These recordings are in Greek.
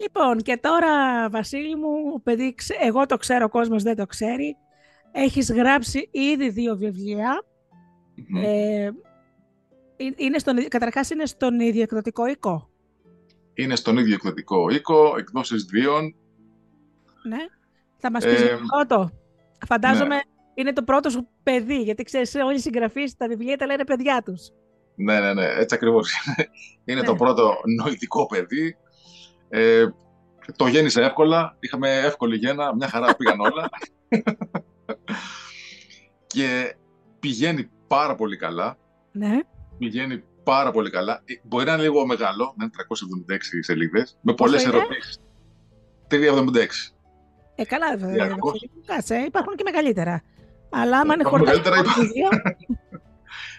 Λοιπόν, και τώρα, Βασίλη μου, παιδί, εγώ το ξέρω, ο κόσμος δεν το ξέρει. Έχεις γράψει ήδη δύο βιβλία. Ε, είναι στον, καταρχάς είναι στον ίδιο εκδοτικό οίκο. Είναι στον ίδιο εκδοτικό οίκο, εκδόσεις βίων. Ναι. Θα μας πεις ε, πρώτο. Φαντάζομαι ναι. είναι το πρώτο σου παιδί, γιατί ξέρεις όλοι οι συγγραφείς τα βιβλία τα λένε παιδιά τους. Ναι, ναι, ναι, έτσι ακριβώς. είναι το ναι. πρώτο νοητικό παιδί. Ε, το γέννησε εύκολα, είχαμε εύκολη γέννα, μια χαρά πήγαν όλα. και πηγαίνει πάρα πολύ καλά. Ναι. Πηγαίνει πάρα πολύ καλά. Ε, μπορεί να είναι λίγο μεγάλο, να είναι 376 σελίδες, με πολλές ερωτήσεις. 376. Ε, καλά, βέβαια. Κάτσε, υπάρχουν και μεγαλύτερα. Αλλά άμα είναι χωρίς μεγαλύτερα,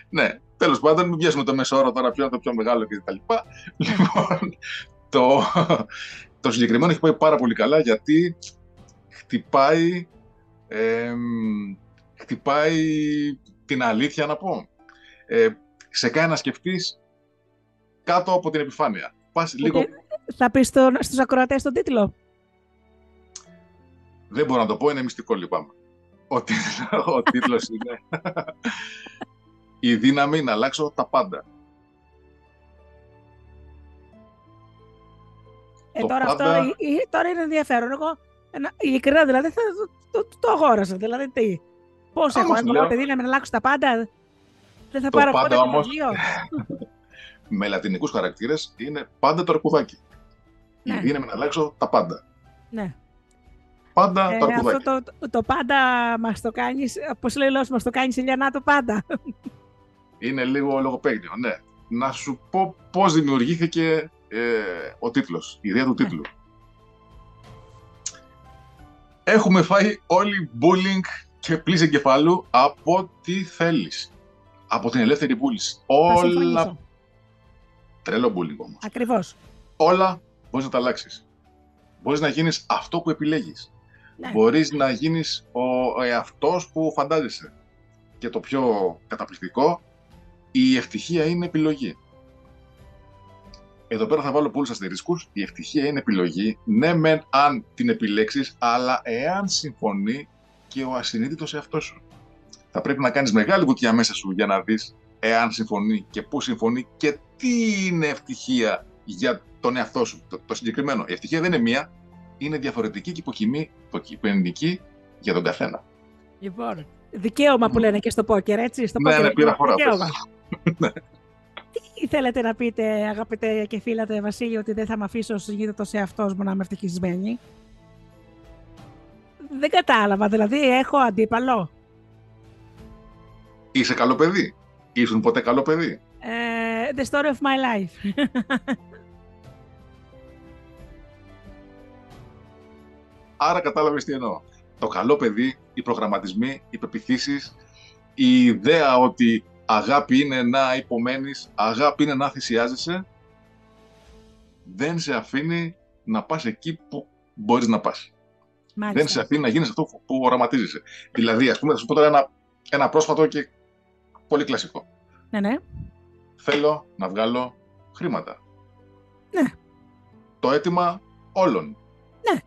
ναι, τέλος πάντων, μην πιάσουμε το μέσο όρο τώρα, ποιο είναι το πιο μεγάλο κτλ. λοιπόν, το, το συγκεκριμένο έχει πάει πάρα πολύ καλά γιατί χτυπάει, ε, χτυπάει την αλήθεια να πω. Ε, σε κάνει να σκεφτείς κάτω από την επιφάνεια. Πας λίγο... Θα πεις στο, στους ακροατές τον τίτλο. Δεν μπορώ να το πω, είναι μυστικό λυπάμαι. Ο, ο τίτλος είναι «Η δύναμη να αλλάξω τα πάντα». Ε, τώρα, πάντα... αυτό, τώρα είναι ενδιαφέρον. Εγώ, ειλικρινά, δηλαδή, θα, το, το, το αγόρασα. Δηλαδή, τι; Πώς έχω, αν λέω... παιδί να αλλάξω τα πάντα, δεν θα το πάρω πάντα όμως, με λατινικούς χαρακτήρες είναι πάντα το αρκουδάκι. Ναι. Η δύναμη να αλλάξω τα πάντα. Ναι. Πάντα ε, το αρκουδάκι. Αυτό το, το, πάντα μας το κάνεις, πώ λέει ο μας το κάνεις ηλιανά το πάντα. Είναι λίγο λογοπαίγνιο, ναι. Να σου πω πώς δημιουργήθηκε ε, ο τίτλος, η ιδέα του ναι. τίτλου. Έχουμε φάει όλοι bullying και πλήση εγκεφάλου από τι θέλεις. Από την ελεύθερη βούληση. Όλα... Τρελό bullying όμως. Ακριβώς. Όλα μπορείς να τα αλλάξεις. Μπορείς να γίνεις αυτό που επιλέγεις. Ναι. Μπορείς να γίνεις ο εαυτός που φαντάζεσαι. Και το πιο καταπληκτικό, η ευτυχία είναι επιλογή. Εδώ πέρα θα βάλω πολλού αστερίσκου. Η ευτυχία είναι επιλογή. Ναι, μεν αν την επιλέξεις, αλλά εάν συμφωνεί και ο ασυνείδητος εαυτός σου. Θα πρέπει να κάνεις μεγάλη βουτιά μέσα σου για να δεις εάν συμφωνεί και πού συμφωνεί και τι είναι ευτυχία για τον εαυτό σου. Το, συγκεκριμένο. Η ευτυχία δεν είναι μία, είναι διαφορετική και υποκειμενική για τον καθένα. Λοιπόν, δικαίωμα που λένε και στο πόκερ, έτσι. Στο ναι, ναι, πήρα φορά. Ναι. Τι θέλετε να πείτε, αγαπητέ και φίλατε Βασίλη, ότι δεν θα με αφήσω το σε αυτός μου να είμαι ευτυχισμένη; Δεν κατάλαβα, δηλαδή έχω αντίπαλο. Είσαι καλό παιδί. Ήσουν ποτέ καλό παιδί. Ε, the story of my life. Άρα κατάλαβες τι εννοώ. Το καλό παιδί, οι προγραμματισμοί, οι πεπιθήσεις, η ιδέα ότι αγάπη είναι να υπομένεις, αγάπη είναι να θυσιάζεσαι, δεν σε αφήνει να πας εκεί που μπορείς να πας. Δεν σε αφήνει να γίνεις αυτό που οραματίζεσαι. Δηλαδή, ας πούμε, θα σου πω τώρα ένα, ένα πρόσφατο και πολύ κλασικό. Ναι, ναι. Θέλω να βγάλω χρήματα. Ναι. Το αίτημα όλων. Ναι,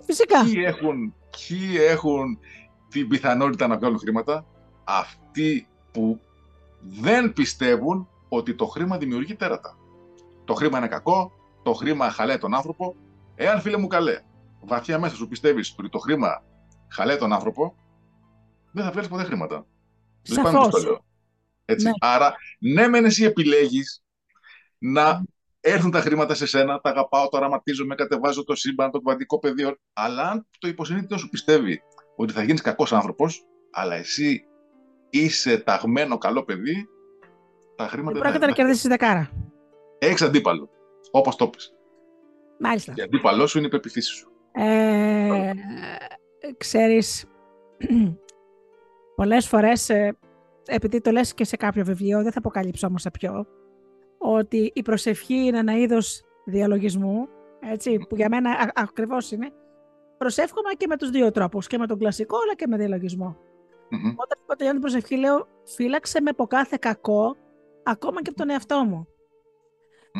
φυσικά. Ποιοι έχουν, ποιοι έχουν την πιθανότητα να βγάλουν χρήματα, αυτοί που δεν πιστεύουν ότι το χρήμα δημιουργεί τέρατα. Το χρήμα είναι κακό, το χρήμα χαλάει τον άνθρωπο. Εάν φίλε μου καλέ, βαθιά μέσα σου πιστεύεις ότι το χρήμα χαλάει τον άνθρωπο, δεν θα βγάλεις ποτέ χρήματα. Σαφώς. το λέω. Έτσι. Ναι. Άρα, ναι, μεν εσύ επιλέγεις να έρθουν τα χρήματα σε σένα, τα αγαπάω, το αραματίζομαι, κατεβάζω το σύμπαν, το κβαντικό πεδίο. Αλλά αν το υποσυνείδητο σου πιστεύει ότι θα γίνεις κακός άνθρωπος, αλλά εσύ είσαι ταγμένο καλό παιδί, τα χρήματα δεν πρόκειται να κερδίσεις δεκάρα. Έχεις αντίπαλο. Όπως το πεις. Μάλιστα. Και αντίπαλό σου είναι η πεποίθηση σου. Ε, ξέρεις, πολλές φορές, ε, επειδή το λες και σε κάποιο βιβλίο, δεν θα αποκαλύψω όμως σε ποιο, ότι η προσευχή είναι ένα είδος διαλογισμού, έτσι, που για μένα ακριβώς είναι, προσεύχομαι και με τους δύο τρόπους, και με τον κλασικό, αλλά και με διαλογισμό. Mm-hmm. Όταν τελειώνω την προσευχή, λέω φύλαξε με από κάθε κακό, ακόμα και από τον εαυτό μου.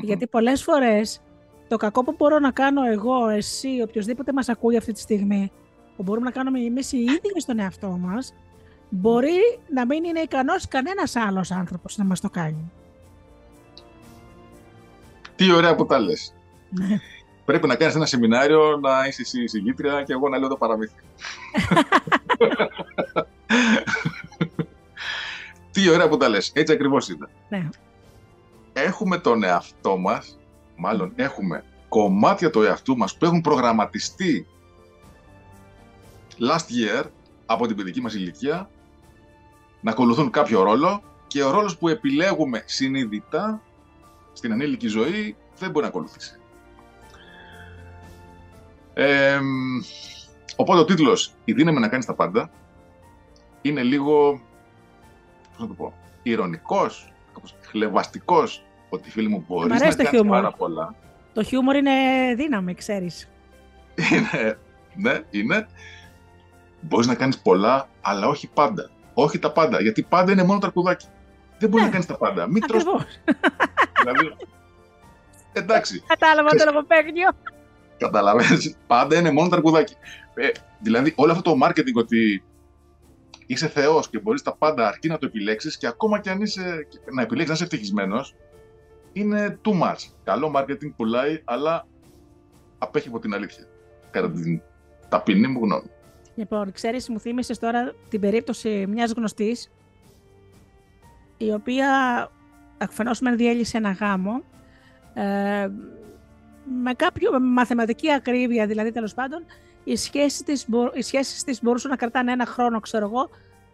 Γιατί πολλές φορές Το κακό που μπορώ να κάνω εγώ, εσύ, οποιοδήποτε μας ακούει αυτή τη στιγμή, που μπορούμε να κάνουμε εμείς οι ίδιοι στον εαυτό μας, μπορεί να μην είναι ικανός κανένας άλλος άνθρωπος να μας το κάνει. Τι ωραία που τα λες. Ναι. Πρέπει να κάνεις ένα σεμινάριο, να είσαι εσύ η συγγήτρια και εγώ να λέω το παραμύθι. Τι ωραία που τα λες. Έτσι ακριβώς είναι. Ναι. Έχουμε τον εαυτό μας, μάλλον έχουμε κομμάτια του εαυτού μας που έχουν προγραμματιστεί last year από την παιδική μας ηλικία να ακολουθούν κάποιο ρόλο και ο ρόλος που επιλέγουμε συνειδητά στην ανήλικη ζωή δεν μπορεί να ακολουθήσει. Ε, οπότε ο τίτλος «Η δύναμη να κάνεις τα πάντα» είναι λίγο, πώς να το πω, ηρωνικός, κάπως χλεβαστικός, ότι φίλοι μου μπορείς αρέσει να το κάνεις χιούμορ. πάρα πολλά. Το χιούμορ είναι δύναμη, ξέρεις. Είναι, ναι, είναι. Μπορείς να κάνεις πολλά, αλλά όχι πάντα. Όχι τα πάντα, γιατί πάντα είναι μόνο το αρκουδάκι. Δεν μπορείς Ναι. να κάνεις τα πάντα. Μην τρως Ακριβώς. Δηλαδή, εντάξει, Κατάλαβα το λογοπαίγνιο. καταλαβαίνεις, πάντα είναι μόνο το αρκουδάκι. Ε, δηλαδή, όλο αυτό το marketing ότι είσαι θεός και μπορείς τα πάντα αρκεί να το επιλέξεις και ακόμα και αν είσαι, να επιλέξεις να είσαι ευτυχισμένος, είναι too much. Καλό marketing πουλάει, αλλά απέχει από την αλήθεια. Κατά την ταπεινή μου γνώμη. Λοιπόν, ξέρεις, μου θύμισες τώρα την περίπτωση μιας γνωστής, η οποία αφενός μεν διέλυσε ένα γάμο, ε, με κάποιο με μαθηματική ακρίβεια, δηλαδή τέλος πάντων, οι σχέσεις της, μπο- οι σχέσεις της μπορούσαν να κρατάνε ένα χρόνο, ξέρω εγώ,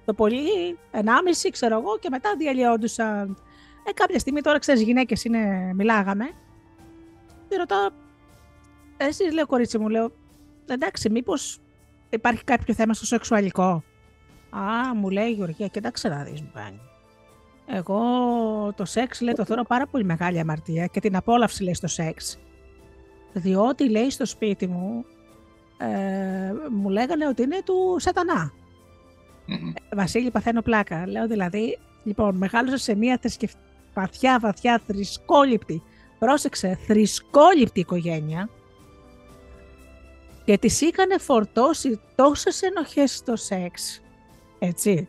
το πολύ, ενάμιση, ξέρω εγώ, και μετά διαλυόντουσαν. Ε, κάποια στιγμή τώρα, ξέρεις, γυναίκες είναι, μιλάγαμε, τη ρωτάω, εσύ λέω κορίτσι μου, λέω, εντάξει, μήπως υπάρχει κάποιο θέμα στο σεξουαλικό; Α, μου λέει η Γεωργία, κοιτάξτε να δεις μου κάνει. Εγώ το σεξ λέει το θεωρώ πάρα πολύ μεγάλη αμαρτία και την απόλαυση λέει στο σεξ. Διότι λέει στο σπίτι μου, ε, μου λέγανε ότι είναι του σατανά. Μμμ. Βασίλη, παθαίνω πλάκα. Λέω δηλαδή, λοιπόν, μεγάλωσα σε μια θρησκευ... βαθιά, βαθιά, θρησκόληπτη, πρόσεξε, θρησκόληπτη οικογένεια και της είχαν φορτώσει τόσες ενοχές στο σεξ, έτσι,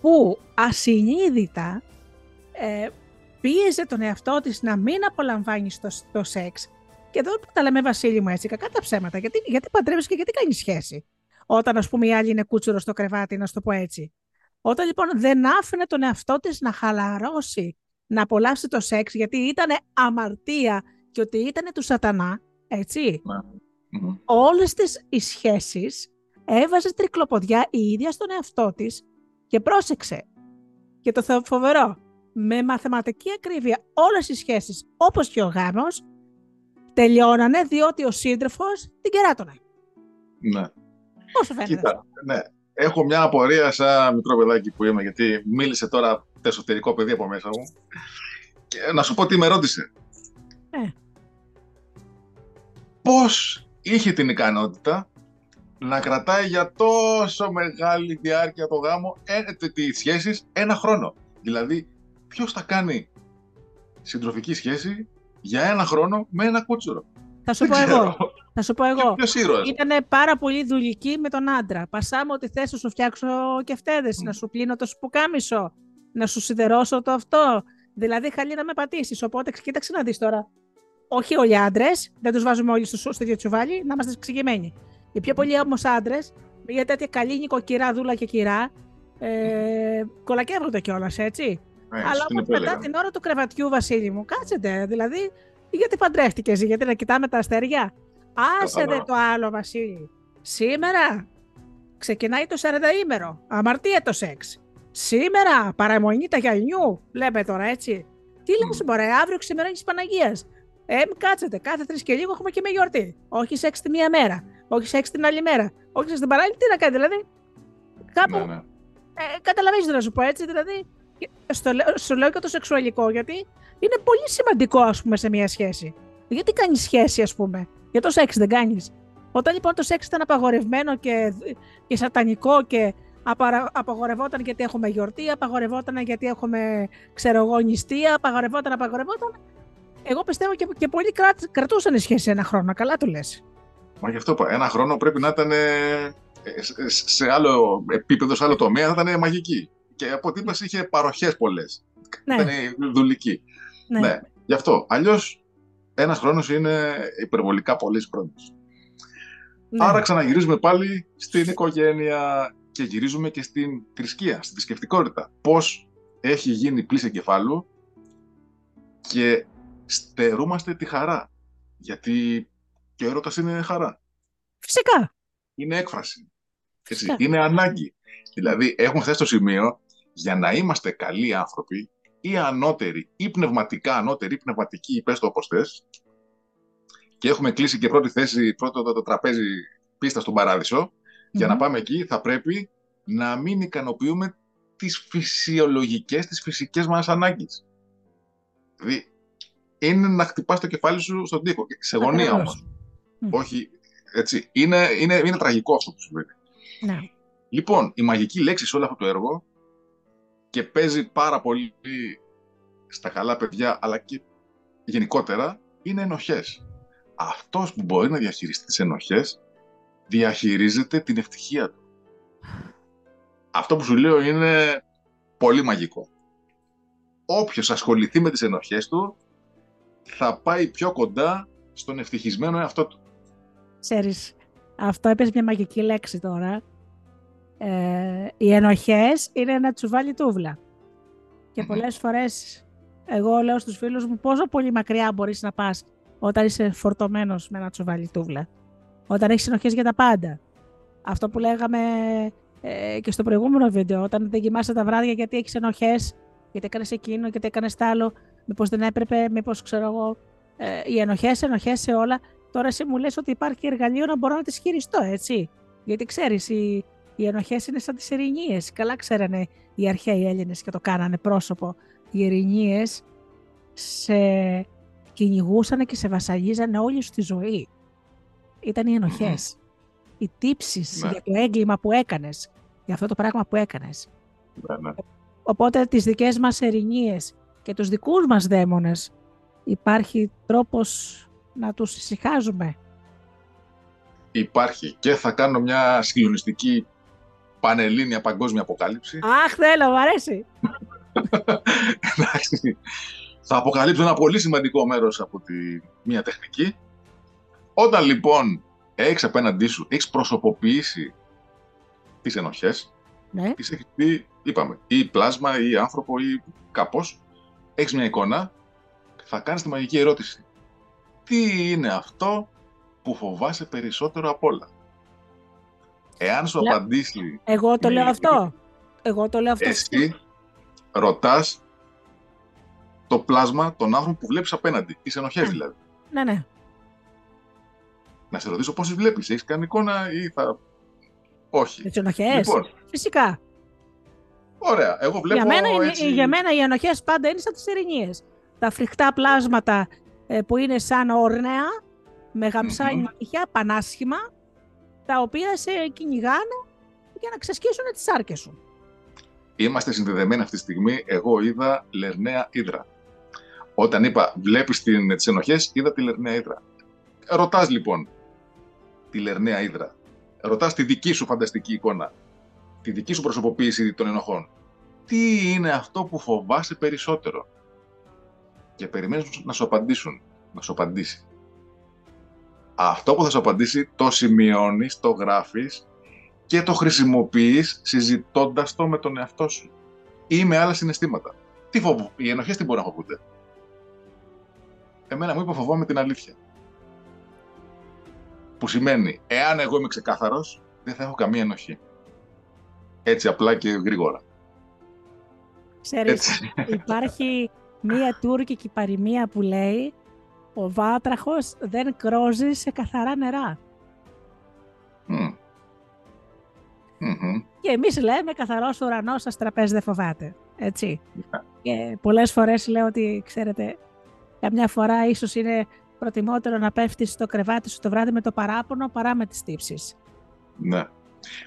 που ασυνείδητα ε, πίεζε τον εαυτό της να μην απολαμβάνει στο, το σεξ. Και εδώ που τα λέμε Βασίλη μου έτσι, κακά τα ψέματα, γιατί, γιατί παντρεύεσαι και γιατί κάνεις σχέση; Όταν ας πούμε η άλλη είναι κούτσουρο στο κρεβάτι, να σου το πω έτσι. Όταν λοιπόν δεν άφηνε τον εαυτό της να χαλαρώσει, να απολαύσει το σεξ, γιατί ήταν αμαρτία και ότι ήταν του σατανά, έτσι Μμμ. όλες τις οι σχέσεις έβαζε τρικλοποδιά η ίδια στον εαυτό της και πρόσεξε. Και το θε- φοβερό, με μαθηματική ακρίβεια όλες οι σχέσεις, όπως και ο γάμος, τελειώνανε διότι ο σύντροφος την κεράτωνε. Ναι. Πώς σου φαίνεται Κοίτα, αυτό; ναι. Έχω μια απορία σαν μικρό παιδάκι που είμαι, γιατί μίλησε τώρα το εσωτερικό παιδί από μέσα μου. Και να σου πω τι με ρώτησε. Ε. Πώς είχε την ικανότητα να κρατάει για τόσο μεγάλη διάρκεια το γάμο, ε, τε- τις σχέσεις, ένα χρόνο. Δηλαδή, ποιος θα κάνει συντροφική σχέση για ένα χρόνο με ένα κούτσουρο. Θα σου Δεν πω ξέρω. εγώ. Θα σου πω εγώ. Ποιος ήρωας. Ήταν πάρα πολύ δουλική με τον άντρα. Πασάμε ότι θες να σου φτιάξω κεφτέδες, Μμ. να σου πλύνω το σπουκάμισο, να σου σιδερώσω το αυτό. Δηλαδή, χαλή να με πατήσεις. Οπότε, κοίταξε να δεις τώρα. Όχι όλοι οι άντρες, δεν τους βάζουμε όλοι στο, στο ίδιο τσουβάλι, να είμαστε εξηγημένοι. Οι πιο πολλοί όμως άντρες, μια τέτοια καλή νοικοκυρά, δούλα και κυρά, ε, κολακεύονται κιόλας, έτσι. Ναι, Αλλά σου την όμω μετά επέλεγα. την ώρα του κρεβατιού, Βασίλη μου, κάτσετε. Δηλαδή, γιατί παντρεύτηκε, γιατί να κοιτάμε τα αστέρια; Άσε δε Κατάλαβα. το άλλο, Βασίλη. Σήμερα ξεκινάει το 40 ημέρο. Αμαρτία το σεξ. Σήμερα παραμονή τα γυαλιού. Λέμε τώρα έτσι. Τι Μμ. λες μωρέ, αύριο ξημερώνεις της Παναγίας. Ε, μη κάτσετε, κάθε τρεις και λίγο έχουμε και με γιορτή. Όχι σεξ τη μία μέρα. Όχι σεξ την άλλη μέρα. Όχι σεξ την παράλληλη, τι να κάνει, δηλαδή. Κάπου Ναι, ναι. ε, καταλαβαίνεις τι να σου πω έτσι, δηλαδή και στο, λέ- στο λέω και το σεξουαλικό, γιατί είναι πολύ σημαντικό ας πούμε σε μια σχέση. Γιατί κάνεις σχέση ας πούμε, για το σεξ δεν κάνεις; Όταν λοιπόν το σεξ ήταν απαγορευμένο και, και σατανικό και απαρα, απαγορευόταν γιατί έχουμε γιορτή, απαγορευόταν γιατί έχουμε ξέρω εγώ νηστεία, απαγορευόταν, απαγορευόταν, Εγώ πιστεύω και, και πολλοί κρατ, κρατούσαν σχέση ένα χρόνο. Καλά το λες. Μα γι' αυτό ένα χρόνο πρέπει να ήταν σε άλλο επίπεδο, σε άλλο τομέα, θα ήταν μαγική. Και από ό,τι είπες είχε παροχές πολλές. Ναι. Ήταν δουλική. Ναι. ναι. Γι' αυτό. Αλλιώς ένας χρόνος είναι υπερβολικά πολύ χρόνος. Ναι. Άρα ξαναγυρίζουμε πάλι στην οικογένεια και γυρίζουμε και στην θρησκεία, στη θρησκευτικότητα. Πώς έχει γίνει πλήση εγκεφάλου και στερούμαστε τη χαρά. Γιατί και ο έρωτας είναι χαρά. Φυσικά. Είναι έκφραση. Έτσι, είναι ανάγκη. Δηλαδή, έχουμε φτάσει στο σημείο για να είμαστε καλοί άνθρωποι ή ανώτεροι ή πνευματικά ανώτεροι ή πνευματικοί, πες το όπως θες, και έχουμε κλείσει και πρώτη θέση, πρώτο το, το τραπέζι πίστα στον παράδεισο, για να πάμε εκεί θα πρέπει να μην ικανοποιούμε τις φυσιολογικές, τις φυσικές μας ανάγκες. Δηλαδή, είναι να χτυπάς το κεφάλι σου στον τοίχο, σε γωνία όμως. Όχι, έτσι. Είναι, είναι, είναι τραγικό αυτό που συμβαίνει. Ναι. Λοιπόν, η μαγική λέξη σε όλο αυτό το έργο και παίζει πάρα πολύ στα καλά παιδιά, αλλά και γενικότερα, είναι ενοχές. Αυτός που μπορεί να διαχειριστεί τις ενοχές, διαχειρίζεται την ευτυχία του. Αυτό που σου λέω είναι πολύ μαγικό. Όποιος ασχοληθεί με τις ενοχές του, θα πάει πιο κοντά στον ευτυχισμένο εαυτό του. Ξέρεις, αυτό έπαιζε μια μαγική λέξη τώρα. Ε, οι ενοχές είναι ένα τσουβάλι τούβλα. Και πολλές φορές εγώ λέω στους φίλους μου πόσο πολύ μακριά μπορείς να πας όταν είσαι φορτωμένος με ένα τσουβάλι τούβλα. Όταν έχεις ενοχές για τα πάντα. Αυτό που λέγαμε ε, και στο προηγούμενο βίντεο, όταν δεν κοιμάσαι τα βράδια γιατί έχεις ενοχές, γιατί έκανες εκείνο, γιατί έκανες τ' άλλο, μήπως δεν έπρεπε, μήπως ξέρω εγώ, ε, οι ενοχές, ενοχές σε όλα. Τώρα εσύ μου λες ότι υπάρχει εργαλείο να μπορώ να τις χειριστώ, έτσι. Γιατί ξέρεις, οι, οι ενοχές είναι σαν τις ερηνίες. Καλά ξέρανε οι αρχαίοι Έλληνες και το κάνανε πρόσωπο. Οι ερηνίες σε κυνηγούσαν και σε βασανίζανε όλη σου τη ζωή. Ήταν οι ενοχές. Οι τύψεις ναι. για το έγκλημα που έκανες, για αυτό το πράγμα που έκανες. Ναι, ναι. Οπότε τις δικές μας ερηνίες και τους δικούς μας δαίμονες υπάρχει τρόπος να τους ησυχάζουμε. Υπάρχει και θα κάνω μια συγκλονιστική πανελλήνια παγκόσμια αποκάλυψη. Αχ, θέλω, μου αρέσει. Εντάξει. θα αποκαλύψω ένα πολύ σημαντικό μέρος από τη μία τεχνική. Όταν λοιπόν έχεις απέναντί σου, έχεις προσωποποιήσει τις ενοχές, ναι. τις έχεις πει, είπαμε, ή πλάσμα ή άνθρωπο ή κάπως, έχεις μια εικόνα, θα κάνεις τη μαγική ερώτηση τι είναι αυτό που φοβάσαι περισσότερο απ' όλα; Εάν σου απαντήσει... Εγώ το λέω αυτό. Εγώ το λέω αυτό. Εσύ ρωτάς το πλάσμα των άνθρωπων που βλέπεις απέναντι. Τις ενοχές ναι. δηλαδή. Ναι, ναι. Να σε ρωτήσω πόσες βλέπεις. Έχεις κάνει εικόνα ή θα... Όχι. Τι ενοχές; Λοιπόν. Φυσικά. Ωραία. Εγώ βλέπω για μένα, έτσι... για μένα οι ενοχές πάντα είναι σαν τις ερηνίες. Τα φρικτά πλάσματα ε, που είναι σαν όρνεα, με γαμψάνια mm-hmm. πανάσχημα, τα οποία σε κυνηγάνε για να ξεσκίσουν τις άρκες σου. Είμαστε συνδεδεμένοι αυτή τη στιγμή. Εγώ είδα Λερναία Ήδρα. Όταν είπα βλέπεις την, τις ενοχές, είδα τη Λερναία Ήδρα. Ρωτάς λοιπόν τη Λερναία Ήδρα. Ρωτάς τη δική σου φανταστική εικόνα. Τη δική σου προσωποποίηση των ενοχών. Τι είναι αυτό που φοβάσαι περισσότερο; Και περιμένεις να σου απαντήσουν, να σου απαντήσει. Αυτό που θα σου απαντήσει το σημειώνεις, το γράφεις και το χρησιμοποιείς συζητώντας το με τον εαυτό σου ή με άλλα συναισθήματα. Τι φοβού, οι ενοχές τι μπορούν να φοβούνται; Εμένα μου είπε φοβάμαι την αλήθεια. Που σημαίνει, εάν εγώ είμαι ξεκάθαρος, δεν θα έχω καμία ενοχή. Έτσι απλά και γρήγορα. Ξέρεις, υπάρχει μία τουρκική παροιμία που λέει «Ο βάτραχος δεν κρόζει σε καθαρά νερά». Mm. Και εμείς λέμε «Καθαρός ουρανός αστραπές δεν φοβάται». Έτσι. Yeah. Και πολλές φορές λέω ότι, ξέρετε, καμιά φορά ίσως είναι προτιμότερο να πέφτεις στο κρεβάτι σου το βράδυ με το παράπονο παρά με τις τύψεις. Ναι.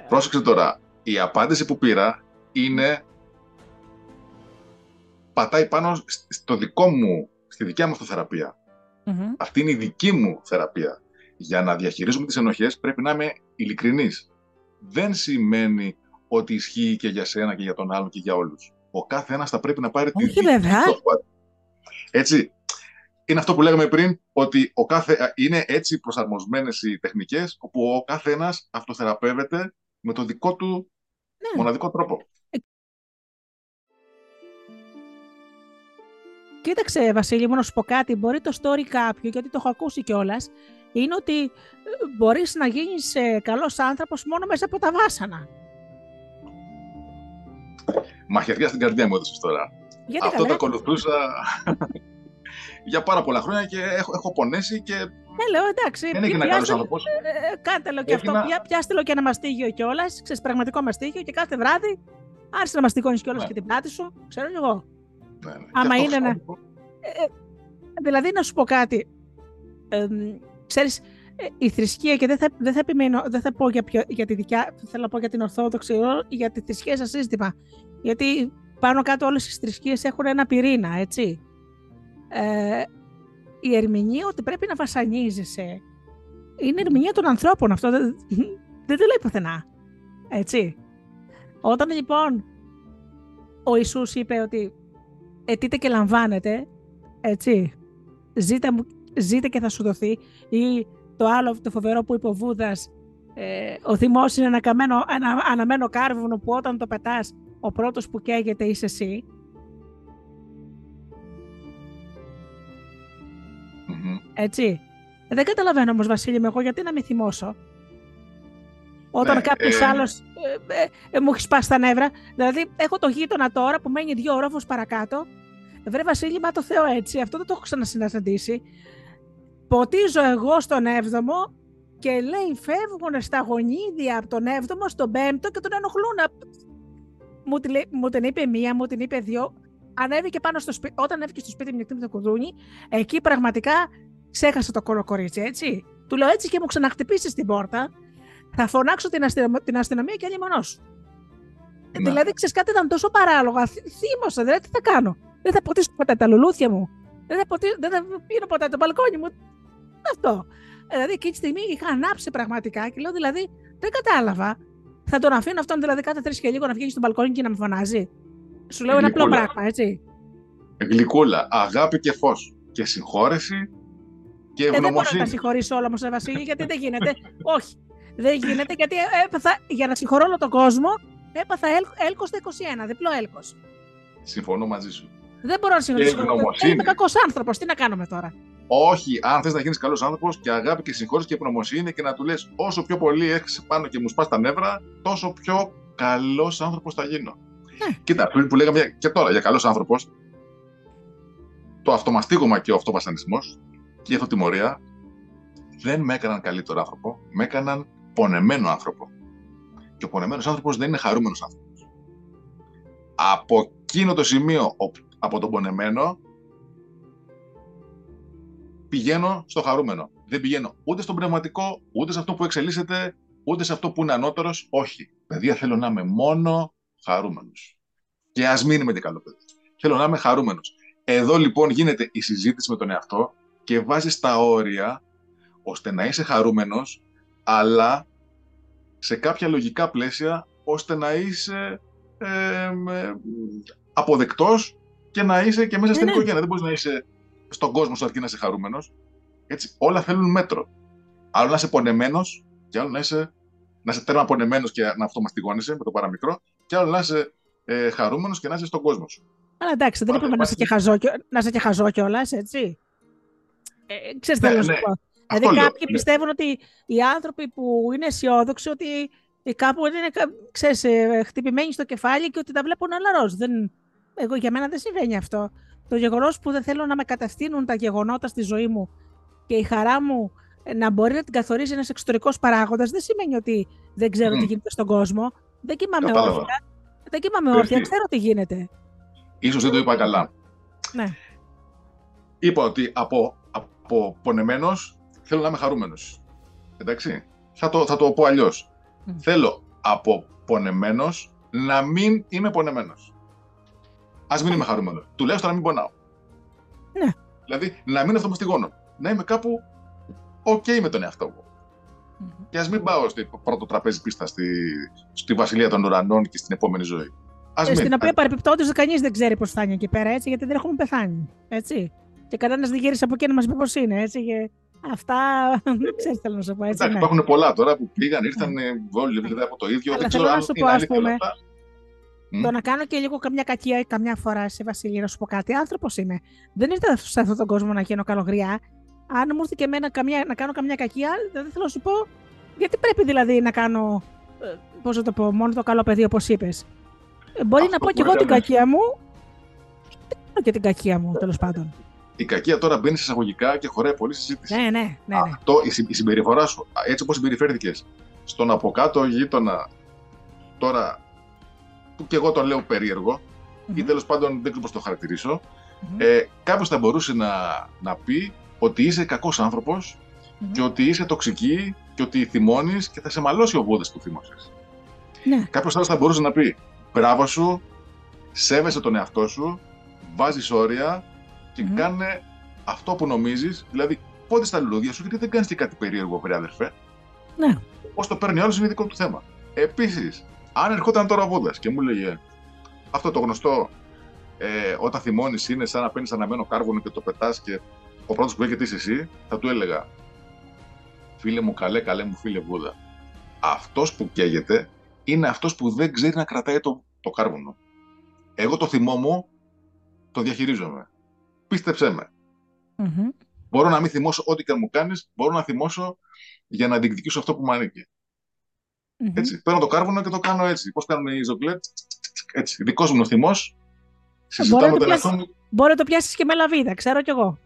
Πρόσεξε τώρα, η απάντηση που πήρα είναι πατάει πάνω στο δικό μου, στη δικιά μου αυτοθεραπεία. Mm-hmm. Αυτή είναι η δική μου θεραπεία. Για να διαχειρίζουμε τις ενοχές πρέπει να είμαι ειλικρινής. Δεν σημαίνει ότι ισχύει και για σένα και για τον άλλον και για όλους. Ο κάθε ένας θα πρέπει να πάρει τη δική του Έτσι, είναι αυτό που λέγαμε πριν, ότι ο κάθε, είναι έτσι προσαρμοσμένες οι τεχνικές, όπου ο κάθε ένας αυτοθεραπεύεται με το δικό του ναι. μοναδικό τρόπο. Κοίταξε, Βασίλη, μόνο να σου πω κάτι. Μπορεί το story κάποιου, γιατί το έχω ακούσει κιόλας, είναι ότι ε, μπορείς να γίνεις ε, καλός άνθρωπος μόνο μέσα από τα βάσανα. Μαχαιριά στην καρδιά μου έδωσες τώρα. Γιατί Αυτό το ακολουθούσα για πάρα πολλά χρόνια και έχω, έχω πονέσει και. Ναι, λέω εντάξει. Δεν έγινε καλός άνθρωπος. Ε, κάντε lo και αυτό. Πια, πιάστε lo και ένα μαστίγιο κιόλας. Ξέρεις, πραγματικό μαστίγιο και κάθε βράδυ άρχισε να μαστιγώνεις κιόλας ναι. και την πλάτη σου. Ξέρω εγώ. Ναι, ναι. Άμα είναι ένα. Ε, ε, δηλαδή, να σου πω κάτι. Ε, ξέρεις, ε, η θρησκεία και δεν θα, δεν θα επιμείνω, δεν θα πω για, ποιο, για τη δικιά, θέλω να πω για την Ορθόδοξη, για τη θρησκεία σαν σύστημα. Γιατί πάνω κάτω όλες οι θρησκείες έχουν ένα πυρήνα, έτσι. Ε, η ερμηνεία ότι πρέπει να βασανίζεσαι είναι ερμηνεία των ανθρώπων. Αυτό δεν, δεν το λέει πουθενά. Έτσι. Όταν λοιπόν ο Ιησούς είπε ότι ετείτε και λαμβάνετε, έτσι, ζήτε, ζήτε και θα σου δοθεί, ή το άλλο, το φοβερό που είπε ο Βούδας, ε, ο θυμός είναι ένα, καμένο, ένα αναμένο κάρβουνο που όταν το πετάς, ο πρώτος που καίγεται είσαι εσύ. Έτσι. Δεν καταλαβαίνω όμως, Βασίλη, με εγώ γιατί να με θυμώσω. Όταν ναι, κάποιος ε... άλλος ε, ε, ε, μου έχει σπάσει τα νεύρα. Δηλαδή, έχω το γείτονα τώρα που μένει δύο όροφου παρακάτω. Βρε Βασίλη, μα το Θεό έτσι. Αυτό δεν το έχω ξανασυναντήσει. Ποτίζω εγώ στον 7ο και λέει φεύγουν στα γονίδια από τον 7ο στον 5ο και τον ενοχλούν. Μου, μου την είπε μία, μου την είπε δύο. Ανέβηκε πάνω στο σπίτι, όταν ανέβηκε στο σπίτι μου με το κουδούνι, εκεί πραγματικά ξέχασα το κολοκορίτσι, έτσι. Του λέω έτσι και μου ξαναχτυπήσεις την πόρτα, θα φωνάξω την, αστυνομία, την αστυνομία και μόνος σου. Ναι. Δηλαδή, ξέρεις κάτι ήταν τόσο παράλογα. Θύμωσα, δηλαδή τι θα κάνω; Δεν θα ποτίσω ποτέ τα λουλούδια μου. Δεν θα, ποτίσω, δεν θα πίνω ποτέ το μπαλκόνι μου. Αυτό. Δηλαδή, εκείνη τη στιγμή είχα ανάψει πραγματικά και λέω δηλαδή, δεν κατάλαβα. Θα τον αφήνω αυτόν δηλαδή κάθε τρεις και λίγο να βγαίνει στο μπαλκόνι και να με φωνάζει; Σου λέω ένα απλό πράγμα, έτσι. Γλυκούλα, αγάπη και φως. Και συγχώρεση και ευγνωμοσύνη. Ε, δεν μπορώ να τα συγχωρήσω όλα όμως, Βασίλη, γιατί δεν γίνεται. Όχι. Δεν γίνεται, γιατί έπαθα, για να συγχωρώ όλο τον κόσμο, έπαθα έλκος το 21, διπλό έλκος. Συμφωνώ μαζί σου. Δεν μπορώ να συγχωρήσω. Είμαι κακός άνθρωπος. Τι να κάνουμε τώρα; Όχι, αν θες να γίνεις καλός άνθρωπος και αγάπη και συγχώρηση και ευγνωμοσύνη και να του λες όσο πιο πολύ έχεις πάνω και μου σπάς τα νεύρα, τόσο πιο καλός άνθρωπος θα γίνω. Ναι. Κοίτα, πριν που λέγαμε και τώρα για καλός άνθρωπος, το αυτομαστίγωμα και ο αυτοβασανισμός και η αυτοτιμωρία δεν με έκαναν καλύτερο άνθρωπο, με έκαναν πονεμένο άνθρωπο. Και ο πονεμένος άνθρωπος δεν είναι χαρούμενος άνθρωπος. Από εκείνο το σημείο, από τον πονεμένο, πηγαίνω στο χαρούμενο. Δεν πηγαίνω ούτε στον πνευματικό, ούτε σε αυτό που εξελίσσεται, ούτε σε αυτό που είναι ανώτερος. Όχι. Παιδιά, θέλω να είμαι μόνο χαρούμενος. Και ας μην είμαι και καλό παιδί. Θέλω να είμαι χαρούμενος. Εδώ λοιπόν γίνεται η συζήτηση με τον εαυτό και βάζει τα όρια ώστε να είσαι χαρούμενος, αλλά σε κάποια λογικά πλαίσια, ώστε να είσαι ε, αποδεκτός και να είσαι και μέσα στην ναι, ναι. οικογένεια. Δεν μπορείς να είσαι στον κόσμο σου αρκεί να είσαι χαρούμενος. Έτσι, όλα θέλουν μέτρο. Άλλο να είσαι πονεμένος και άλλο να είσαι, να είσαι τέρμα πονεμένος και να αυτομαστιγώνεσαι με το παραμικρό και άλλο να είσαι ε, χαρούμενος και να είσαι στον κόσμο σου. Αλλά εντάξει, δεν είπαμε να είσαι και χαζό, να κιόλας, έτσι. Ε, ξέρεις, ναι, θέλω να ναι. πω. Δηλαδή κάποιοι ναι. πιστεύουν ότι οι άνθρωποι που είναι αισιόδοξοι ότι κάπου είναι ξέρεις, ε, χτυπημένοι στο κεφάλι και ότι τα βλέπουν όλα Δεν... Εγώ για μένα δεν συμβαίνει αυτό. Το γεγονός που δεν θέλω να με κατευθύνουν τα γεγονότα στη ζωή μου και η χαρά μου να μπορεί να την καθορίζει ένας εξωτερικός παράγοντας, δεν σημαίνει ότι δεν ξέρω mm. τι γίνεται στον κόσμο. Δεν κοιμάμαι όρθια. Δεν κοιμάμαι όρθια, ξέρω τι γίνεται. Ίσως δεν το είπα καλά. Ναι. Είπα ότι από, από πονεμένος θέλω να είμαι χαρούμενος. Εντάξει. Θα το, θα το πω αλλιώς. Θέλω από πονεμένο να μην είμαι πονεμένος. Α μην είμαι χαρούμενος. Τουλάχιστον να μην πονάω. Ναι. Δηλαδή, να μην αυτό γόνο. Να είμαι κάπου OK με τον εαυτό μου. Mm-hmm. Και ας μην πάω στο πρώτο τραπέζι πίστα στη, στη Βασιλεία των Ουρανών και στην επόμενη ζωή. Ας ε, στην οποία παρεπιπτόντω κανείς δεν ξέρει πώς θα είναι εκεί πέρα, έτσι, γιατί δεν έχουμε πεθάνει. Έτσι. Και κανένας δεν γύρισε από εκεί να μας πει πώς είναι. Έτσι, και αυτά δεν ξέρει, θέλω να σου πω. Έτσι, Εντάξει, ναι. υπάρχουν πολλά τώρα που πήγαν, ήρθαν ναι. όλοι δηλαδή, από το ίδιο. Αλλά δεν ξέρω αν σου πω, ας πούμε, το να κάνω και λίγο καμιά κακία καμιά φορά σε Βασιλεία, να σου πω κάτι. Άνθρωπος είμαι. Δεν ήρθα σε αυτόν τον κόσμο να γίνω καλογριά. Αν μου έρθει και εμένα καμιά, να κάνω καμιά κακία, δεν θέλω να σου πω. Γιατί πρέπει δηλαδή να κάνω. Ε, Πώς να το πω, μόνο το καλό παιδί, όπως είπες. Ε, μπορεί Αυτό να πω και εγώ την κακία μου. Δεν κάνω και την κακία μου, τέλος πάντων. Η κακία τώρα μπαίνει σε εισαγωγικά και χωράει πολύ συζήτηση. Ναι, ναι, ναι. ναι. Αυτό, η συμπεριφορά σου, έτσι όπως συμπεριφέρθηκες στον από κάτω γείτονα, τώρα που και εγώ τον λέω περίεργο, mm-hmm. ή τέλος πάντων δεν ξέρω πώς το χαρακτηρίσω, mm-hmm. ε, κάποιος θα μπορούσε να, να πει ότι είσαι κακός άνθρωπος και ότι είσαι τοξική και ότι θυμώνεις και θα σε μαλώσει ο Βούδας που θύμωσε. Ναι. Κάποιος άλλος θα μπορούσε να πει: Μπράβο σου, σέβεσαι τον εαυτό σου, βάζεις όρια και mm-hmm. κάνε αυτό που νομίζεις. Δηλαδή, πότε στα λουλούδια σου, γιατί δεν κάνεις και κάτι περίεργο, βρε αδερφέ. Ναι. Πώ το παίρνει άλλος είναι δικό του θέμα. Επίσης, αν ερχόταν τώρα ο Βούδας και μου έλεγε αυτό το γνωστό, ε, όταν θυμώνεις είναι σαν να παίρνεις αναμένο κάρβουνο και το πετάς και ο πρώτος που έχετε είσαι εσύ, θα του έλεγα Φίλε μου, καλέ, καλέ μου φίλε Βούδα. Αυτός που καίγεται είναι αυτός που δεν ξέρει να κρατάει το, το κάρβουνο. Εγώ το θυμό μου το διαχειρίζομαι. Πίστεψέ με. Mm-hmm. Μπορώ να μην θυμώσω ό,τι και αν μου κάνεις, μπορώ να θυμώσω για να διεκδικήσω αυτό που μου ανήκει. Mm-hmm. Έτσι. Παίρνω το κάρβουνο και το κάνω έτσι. Πώς κάνουν οι ζωγκλέτ. Έτσι. Δικός μου ο θυμός. Συζητάμε τον εαυτό μου. Μπορεί να το πιάσεις και με λαβίδα, ξέρω κι εγώ.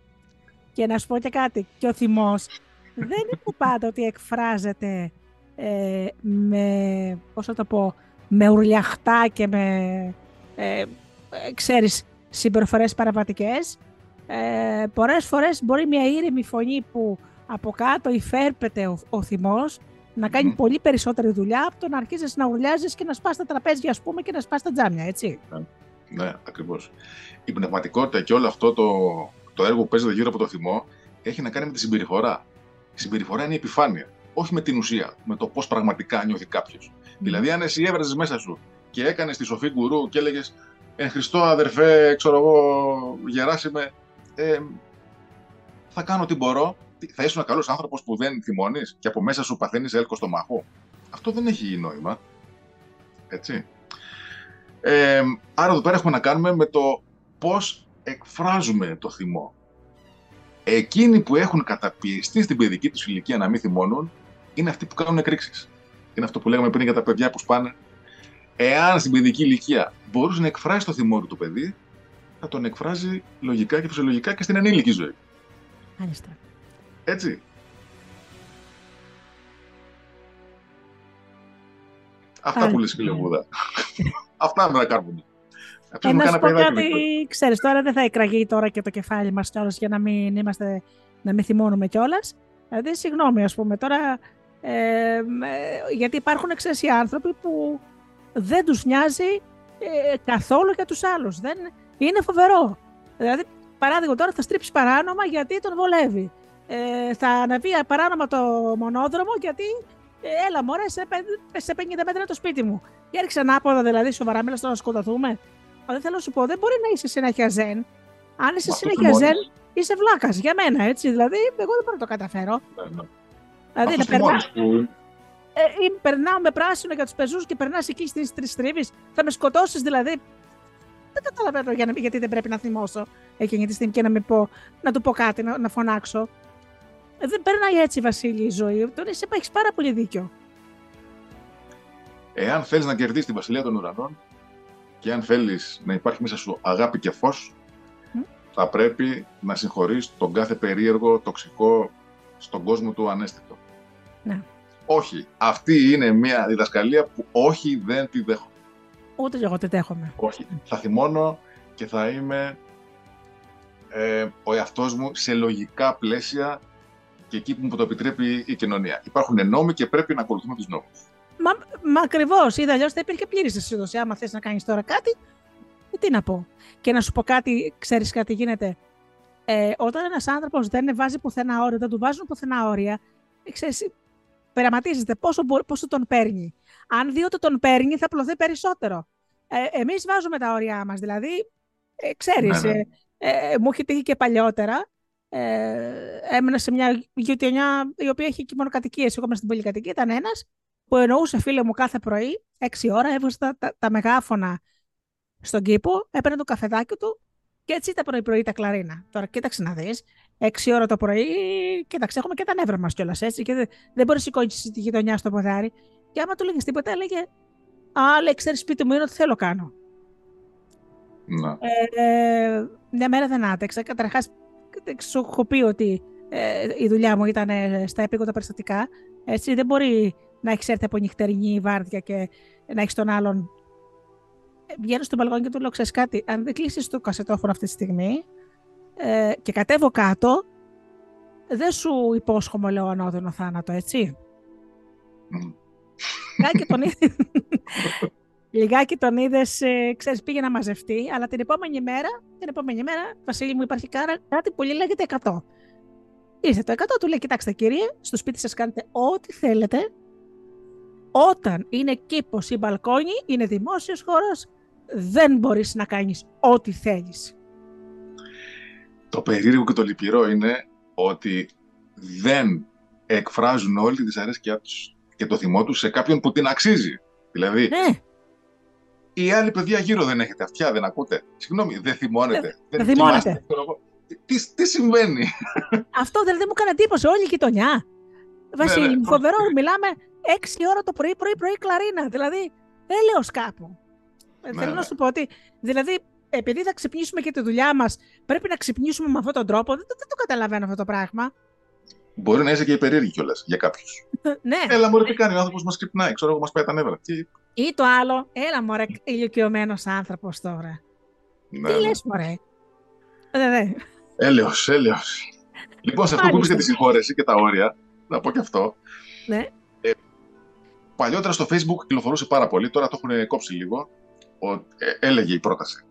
Και να σου πω και κάτι. Και ο θυμός δεν είναι πάντα ότι εκφράζεται ε, με, πώς θα το πω, με ουρλιαχτά και με, ε, ξέρεις, συμπεριφορές παραβατικές. Ε, πολλές φορές μπορεί μια ήρεμη φωνή που από κάτω υφέρπεται ο, ο θυμός να κάνει πολύ περισσότερη δουλειά από το να αρχίσει να ουρλιάζεις και να σπάς τα τραπέζια, ας πούμε, και να σπάς τα τζάμια, έτσι. Ναι, ναι ακριβώς. Η πνευματικότητα και όλο αυτό το, το έργο που παίζεται γύρω από το θυμό έχει να κάνει με τη συμπεριφορά. Η συμπεριφορά είναι η επιφάνεια. Όχι με την ουσία, με το πώς πραγματικά νιώθει κάποιος. Δηλαδή, αν εσύ έβραζες μέσα σου και έκανες τη σοφή γκουρού και έλεγες Εν Χριστώ, αδερφέ, ξέρω εγώ, γεράσιμε, ε, θα κάνω ό,τι μπορώ θα ήσουν ένα καλός άνθρωπος που δεν θυμώνεις και από μέσα σου παθαίνεις έλκο στο μάχο. Αυτό δεν έχει νόημα. Έτσι. Ε, άρα εδώ πέρα έχουμε να κάνουμε με το πώς εκφράζουμε το θυμό. Εκείνοι που έχουν καταπιεστεί στην παιδική τους ηλικία να μην θυμώνουν, είναι αυτοί που κάνουν εκρήξεις. Είναι αυτό που λέγαμε πριν για τα παιδιά που σπάνε. Εάν στην παιδική ηλικία μπορούσε να εκφράσει το θυμό του το παιδί, θα τον εκφράζει λογικά και φυσιολογικά και στην ενήλικη ζωή. Μάλιστα. Έτσι. Αυτά που λες φίλε Βούδα. Αυτά με τα κάρβουνα. Ε, να σου πω κάτι, ξέρεις, τώρα δεν θα εκραγεί τώρα και το κεφάλι μας κιόλας για να μην, είμαστε, να μην θυμώνουμε κιόλας. Δηλαδή, συγγνώμη, ας πούμε, τώρα, ε, γιατί υπάρχουν εξαίσιοι άνθρωποι που δεν τους νοιάζει ε, καθόλου για τους άλλους. Δεν, είναι φοβερό. Δηλαδή, παράδειγμα, τώρα θα στρίψεις παράνομα γιατί τον βολεύει ε, θα αναβεί παράνομα το μονόδρομο γιατί ε, έλα μωρέ σε, σε 50 μέτρα το σπίτι μου. Και έριξε ανάποδα δηλαδή σοβαρά μέλα στο να σκοτωθούμε. Αλλά δεν θέλω να σου πω, δεν μπορεί να είσαι συνέχεια ζεν. Αν είσαι συνέχεια ζεν, είσαι βλάκας για μένα, έτσι. Δηλαδή, εγώ δεν μπορώ να το καταφέρω. Ναι, ναι. Δηλαδή, να περνάω. Ε, περνάω με πράσινο για τους πεζούς και περνάς εκεί στις τρεις τρίβει. Θα με σκοτώσεις δηλαδή. Δεν καταλαβαίνω για γιατί δεν πρέπει να θυμώσω εκείνη τη στιγμή και να, με πω, να του πω κάτι, να, να φωνάξω. Ε, δεν περνάει έτσι, Βασίλη, η ζωή. Τώρα εσύ έχεις πάρα πολύ δίκιο. Εάν θέλεις να κερδίσεις τη βασιλεία των ουρανών και αν θέλεις να υπάρχει μέσα σου αγάπη και φως, θα πρέπει να συγχωρείς τον κάθε περίεργο, τοξικό, στον κόσμο του ανέστητο. Ναι. Όχι. Αυτή είναι μια διδασκαλία που όχι δεν τη δέχομαι. Ούτε εγώ τη δέχομαι. Όχι. Θα θυμώνω και θα είμαι ε, ο εαυτός μου σε λογικά πλαίσια και εκεί που μου το επιτρέπει η κοινωνία. Υπάρχουν νόμοι και πρέπει να ακολουθούμε τους νόμους. Μα, μα ακριβώς. Είδα αλλιώς θα υπήρχε πλήρης αισιοδοσία. Άμα θες να κάνεις τώρα κάτι, ε, τι να πω. Και να σου πω κάτι, ξέρεις κάτι γίνεται. ε, όταν ένας άνθρωπος δεν βάζει πουθενά όρια, δεν του βάζουν πουθενά όρια, ξέρεις, περαματίζεται πόσο, πόσο τον παίρνει. Αν δει ότι τον παίρνει, θα πλωθεί περισσότερο. Ε, εμείς βάζουμε τα όρια μας, δηλαδή, ε, ξέρεις, ναι, ναι. Ε, ε, μου έχει τύχει και παλιότερα, ε, έμενα σε μια γειτονιά η οποία έχει και μονοκατοικίε. Εγώ ήμουν στην πολυκατοικία. Ήταν ένας που εννοούσε φίλε μου κάθε πρωί, 6 ώρα, έβγαζε τα, τα, τα, μεγάφωνα στον κήπο, έπαιρνε το καφεδάκι του και έτσι ήταν πρωί-πρωί τα κλαρίνα. Τώρα κοίταξε να δεις. 6 ώρα το πρωί, κοίταξε, έχουμε και τα νεύρα μας κιόλας έτσι. Και δεν, δεν μπορείς να σηκώσει τη γειτονιά στο ποδάρι. Και άμα του λέγε τίποτα, έλεγε Α, λέει, ξέρεις, σπίτι μου είναι ό,τι θέλω κάνω. Να. Ε, μια μέρα δεν άτεξα. Καταρχάς, σου έχω πει ότι ε, η δουλειά μου ήταν ε, στα επίγοντα περιστατικά. Έτσι, δεν μπορεί να έχεις έρθει από νυχτερινή βάρδια και να έχεις τον άλλον. Ε, βγαίνω στο μπαλκόνι και του λέω: Ξέρεις κάτι, αν δεν κλείσεις το κασετόφωνο αυτή τη στιγμή ε, και κατέβω κάτω, δεν σου υπόσχομαι, λέω, ανώδυνο θάνατο, έτσι. Mm. Και τον Λιγάκι τον είδες, ε, ξέρεις, πήγε να μαζευτεί, αλλά την επόμενη μέρα, την επόμενη μέρα, Βασίλη μου, υπάρχει κάτι που λέγεται 100. Ήρθε το 100, του λέει: Κοιτάξτε, κύριε, στο σπίτι σας κάνετε ό,τι θέλετε. Όταν είναι κήπος ή μπαλκόνι, είναι δημόσιος χώρος, δεν μπορείς να κάνεις ό,τι θέλεις. Το περίεργο και το λυπηρό είναι ότι δεν εκφράζουν όλη τη δυσαρέσκειά τους και το θυμό τους σε κάποιον που την αξίζει. Δηλαδή, ναι. Οι άλλοι παιδιά γύρω δεν έχετε αυτιά, δεν ακούτε; Συγγνώμη, δεν θυμώνετε. Δεν, δεν θυμώνετε. Τι, τι συμβαίνει; Αυτό δεν, δεν μου έκανε εντύπωση. Όλη η γειτονιά. Βασίλη, ναι, ναι. φοβερό. Μιλάμε 6 ώρα το πρωί, πρωί, πρωί κλαρίνα. Δηλαδή, έλεος κάπου. Ναι, Θέλω να ναι. σου πω ότι, δηλαδή, επειδή θα ξυπνήσουμε και τη δουλειά μας, πρέπει να ξυπνήσουμε με αυτόν τον τρόπο. Δεν, δεν το καταλαβαίνω αυτό το πράγμα. Μπορεί να είσαι και υπερήργη κιόλας για κάποιους. ναι. Έλα, μπορεί τι κάνει ο άνθρωπος μας ξυπνάει. Ξέρω εγώ, μας πάει τα νεύρα. Και... Ή το άλλο, έλα μωρέ, ηλικιωμένος άνθρωπος τώρα. Ναι, τι ναι. λες, μωρέ. Ναι, ναι. Έλεος, έλεος. Λοιπόν, σε αυτό που είπες για τη συγχώρεση και τα όρια, να πω και αυτό. Ναι. Ε, παλιότερα στο Facebook κυκλοφορούσε πάρα πολύ, τώρα το έχουν κόψει λίγο. Ο, ε, έλεγε η πρόταση.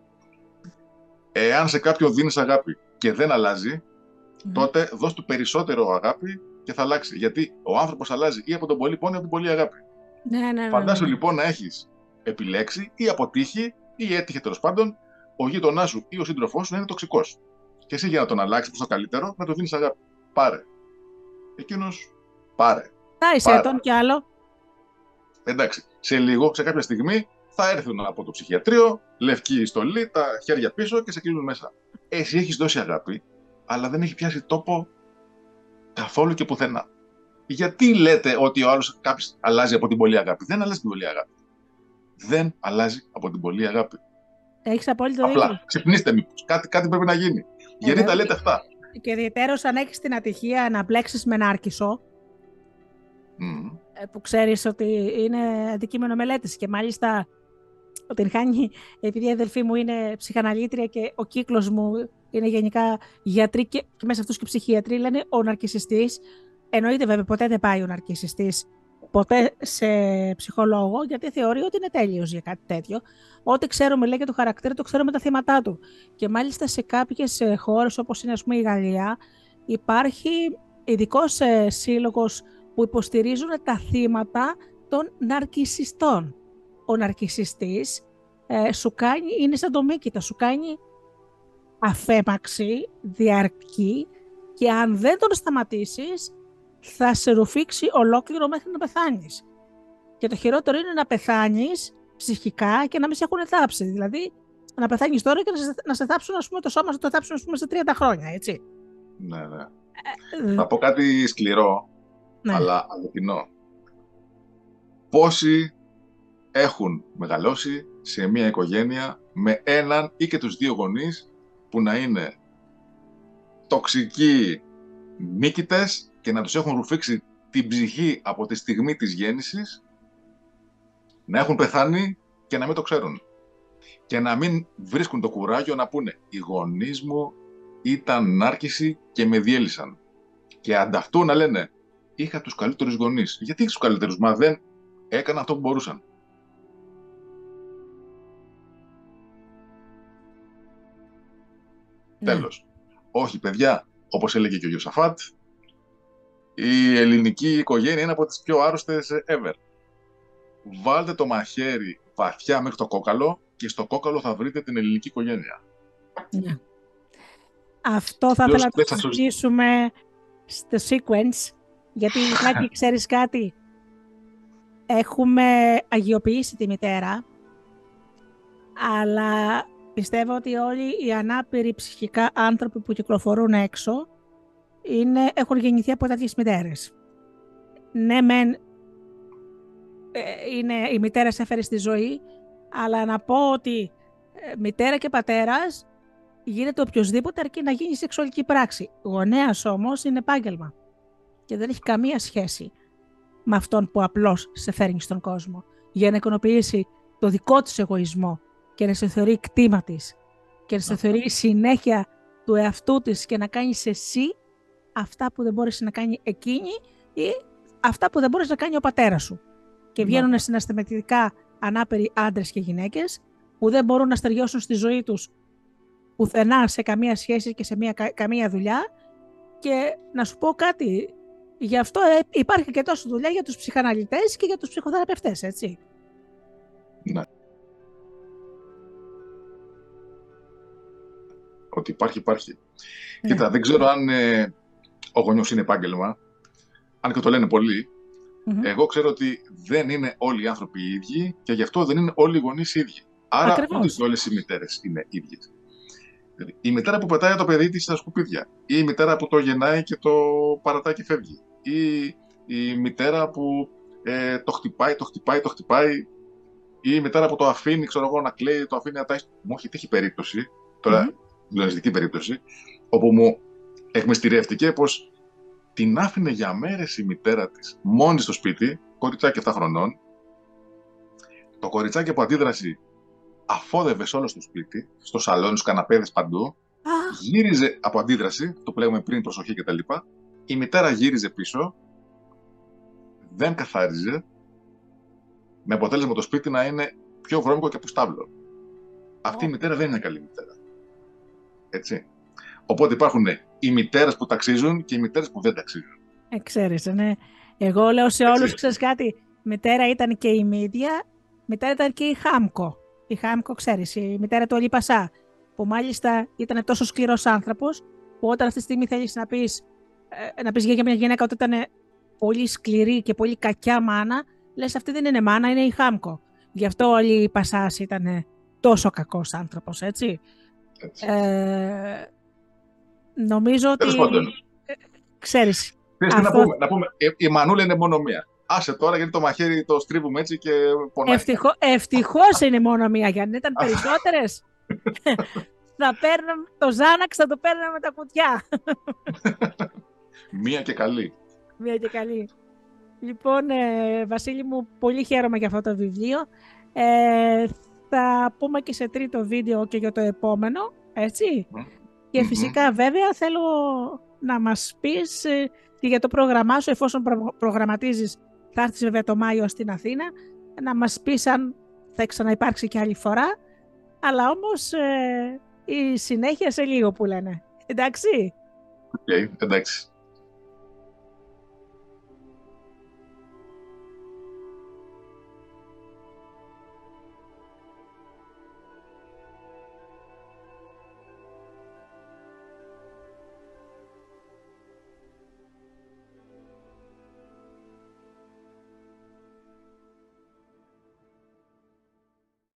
Εάν σε κάποιον δίνεις αγάπη και δεν αλλάζει, τότε δώσ' του περισσότερο αγάπη και θα αλλάξει. Γιατί ο άνθρωπος αλλάζει ή από τον πολύ πόνο ή από την πολύ αγάπη. Ναι, ναι, ναι, Φαντάσου λοιπόν να έχεις επιλέξει ή αποτύχει ή έτυχε τέλος πάντων ο γείτονάς σου ή ο σύντροφός σου να είναι τοξικός. Και εσύ για να τον αλλάξεις προς το καλύτερο, να του δίνεις αγάπη. Πάρε. Εκείνος, πάρε. Τάισε τον κι άλλο. Εντάξει. Σε λίγο, σε κάποια στιγμή, θα έρθουν από το ψυχιατρίο, λευκή στολή, τα χέρια πίσω και σε κλείνουν μέσα. Εσύ έχεις δώσει αγάπη, αλλά δεν έχει πιάσει τόπο καθόλου και πουθενά. Γιατί λέτε ότι ο άλλος κάποιος αλλάζει από την πολύ αγάπη; Δεν αλλάζει την πολύ αγάπη. Δεν αλλάζει από την πολύ αγάπη. Έχεις απόλυτο δίκιο. Απλά ξυπνήστε μήπως. Κάτι, κάτι πρέπει να γίνει. Γιατί τα λέτε αυτά; Και ιδιαίτερως αν έχεις την ατυχία να μπλέξεις με ένα άρκισο. Mm. Που ξέρεις ότι είναι αντικείμενο μελέτης. Και μάλιστα την χάνει, επειδή η αδελφή μου είναι ψυχαναλήτρια και ο κύκλος μου είναι γενικά γιατροί και, και μέσα αυτούς και ψυχίατροι, λένε ο ναρκισιστής. Εννοείται βέβαια ποτέ δεν πάει ο ναρκισιστής ποτέ σε ψυχολόγο, γιατί θεωρεί ότι είναι τέλειος για κάτι τέτοιο. Ό,τι ξέρουμε λέει για το χαρακτήρα, το ξέρουμε τα θύματα του. Και μάλιστα σε κάποιες χώρες, όπως είναι ας πούμε, η Γαλλία, υπάρχει ειδικός ε, σύλλογος που υποστηρίζουν τα θύματα των ναρκισιστών. Ο ναρκισιστής ε, σου κάνει, είναι σαν το μήκητα, σου κάνει αφέμαξη, διαρκή και αν δεν τον σταματήσεις θα σε ρουφήξει ολόκληρο μέχρι να πεθάνεις. Και το χειρότερο είναι να πεθάνεις ψυχικά και να μην σε έχουν θάψει. Δηλαδή, να πεθάνεις τώρα και να σε, να σε θάψουν ας πούμε, το σώμα, να το θάψουν ας πούμε, σε 30 χρόνια, έτσι. Ναι, ναι. Ε, θα πω κάτι σκληρό, ναι. αλλά αληθινό. Πόσοι έχουν μεγαλώσει σε μια οικογένεια με έναν ή και τους δύο γονείς που να είναι τοξικοί νίκητες και να τους έχουν ρουφήξει την ψυχή από τη στιγμή της γέννησης, να έχουν πεθάνει και να μην το ξέρουν. Και να μην βρίσκουν το κουράγιο να πούνε «Οι γονείς μου ήταν νάρκηση και με διέλυσαν». Και ανταυτού να λένε «Είχα τους καλύτερους γονείς». Γιατί είχες τους καλύτερους, μα δεν έκαναν αυτό που μπορούσαν. Ναι. Τέλος. Όχι, παιδιά, όπως έλεγε και ο Ιωσαφάτ, η ελληνική οικογένεια είναι από τις πιο άρρωστες ever. Βάλτε το μαχαίρι βαθιά μέχρι το κόκαλο και στο κόκαλο θα βρείτε την ελληνική οικογένεια. Ναι. Αυτό θα ήθελα να το συζητήσουμε στο sequence, γιατί κάτι ξέρεις κάτι; Έχουμε αγιοποιήσει τη μητέρα, αλλά πιστεύω ότι όλοι οι ανάπηροι ψυχικά άνθρωποι που κυκλοφορούν έξω είναι, έχουν γεννηθεί από τέτοιες μητέρες. Ναι, μεν ε, είναι, η μητέρα σε έφερε στη ζωή, αλλά να πω ότι ε, μητέρα και πατέρας γίνεται οποιοδήποτε αρκεί να γίνει σεξουαλική πράξη. Γονέας όμως είναι επάγγελμα και δεν έχει καμία σχέση με αυτόν που απλώς σε φέρνει στον κόσμο για να ικανοποιήσει το δικό της εγωισμό και να σε θεωρεί κτήμα της και να σε θεωρεί συνέχεια του εαυτού της και να κάνεις εσύ αυτά που δεν μπορείς να κάνει εκείνη ή αυτά που δεν μπορείς να κάνει ο πατέρας σου. Και βγαίνουν συναισθηματικά ανάπηροι άντρες και γυναίκες που δεν μπορούν να στεριώσουν στη ζωή τους πουθενά σε καμία σχέση και σε μια, καμία δουλειά και να σου πω κάτι, γι' αυτό ε, υπάρχει και τόσο δουλειά για τους ψυχαναλυτές και για τους ψυχοθεραπευτές, έτσι. Ναι. Ότι υπάρχει, υπάρχει. Ναι. Κοίτα, δεν ξέρω αν ε, ο γονιός είναι επάγγελμα, αν και το λένε Εγώ ξέρω ότι δεν είναι όλοι οι άνθρωποι οι ίδιοι και γι' αυτό δεν είναι όλοι οι γονείς οι ίδιοι. Άρα Ακριβώς. ούτε όλες οι μητέρες είναι ίδιες. Δηλαδή, η μητέρα που πετάει το παιδί της στα σκουπίδια ή η μητέρα που το γεννάει και το παρατάει και φεύγει ή η μητέρα που ε, το χτυπάει, το χτυπάει, το χτυπάει ή η μητέρα που το αφήνει, ξέρω εγώ, να κλαίει, το αφήνει να τάσει. Μου έχει τύχει περίπτωση, τώρα mm. περίπτωση, όπου μου εκμυστηρεύτηκε πως την άφηνε για μέρες η μητέρα της μόνη στο σπίτι, κοριτσάκι 7 χρονών. Το κοριτσάκι από αντίδραση αφόδευε σε όλο στο σπίτι, στο σαλόνι, στους καναπέδες παντού. Γύριζε από αντίδραση, το που λέγαμε πριν, προσοχή κτλ. Η μητέρα γύριζε πίσω, δεν καθάριζε, με αποτέλεσμα το σπίτι να είναι πιο βρώμικο και από στάβλο. Αυτή η μητέρα δεν είναι καλή μητέρα. Έτσι. Οπότε υπάρχουν οι μητέρες που ταξίζουν και οι μητέρες που δεν ταξίζουν. Ε, ναι. Εγώ λέω σε όλους, ξέρεις κάτι. Μητέρα ήταν και η Μίδια, μητέρα ήταν και η Χάμκο. Η Χάμκο, ξέρεις, η μητέρα του Αλή Πασά. Που μάλιστα ήταν τόσο σκληρός άνθρωπος, που όταν αυτή τη στιγμή θέλεις να πεις ε, να πεις για μια γυναίκα ότι ήταν πολύ σκληρή και πολύ κακιά μάνα, λες αυτή δεν είναι μάνα, είναι η Χάμκο. Γι' αυτό όλοι οι Πασάς ήταν τόσο κακός άνθρωπος, έτσι. Έτσι. Ε, νομίζω ότι... Ε, ξέρεις. αυτό... να, πούμε, να πούμε, η Μανούλα είναι μόνο μία. Άσε τώρα γιατί το μαχαίρι το στρίβουμε έτσι και πονάει. Ευτυχώ, ευτυχώς είναι μόνο μία, γιατί αν ήταν περισσότερες θα παίρναμε το Ζάναξ, θα το παίρναμε με τα κουτιά. Μία και καλή. Μία και καλή. Λοιπόν, ε, Βασίλη μου, πολύ χαίρομαι για αυτό το βιβλίο. Ε, θα πούμε και σε τρίτο βίντεο και για το επόμενο, έτσι. Και φυσικά βέβαια θέλω να μας πεις ε, και για το πρόγραμμά σου, εφόσον προγραμματίζεις, θα έρθεις βέβαια το Μάιο στην Αθήνα, να μας πεις αν θα ξαναυπάρξει και άλλη φορά, αλλά όμως ε, η συνέχεια σε λίγο που λένε. Εντάξει. OK, okay, εντάξει.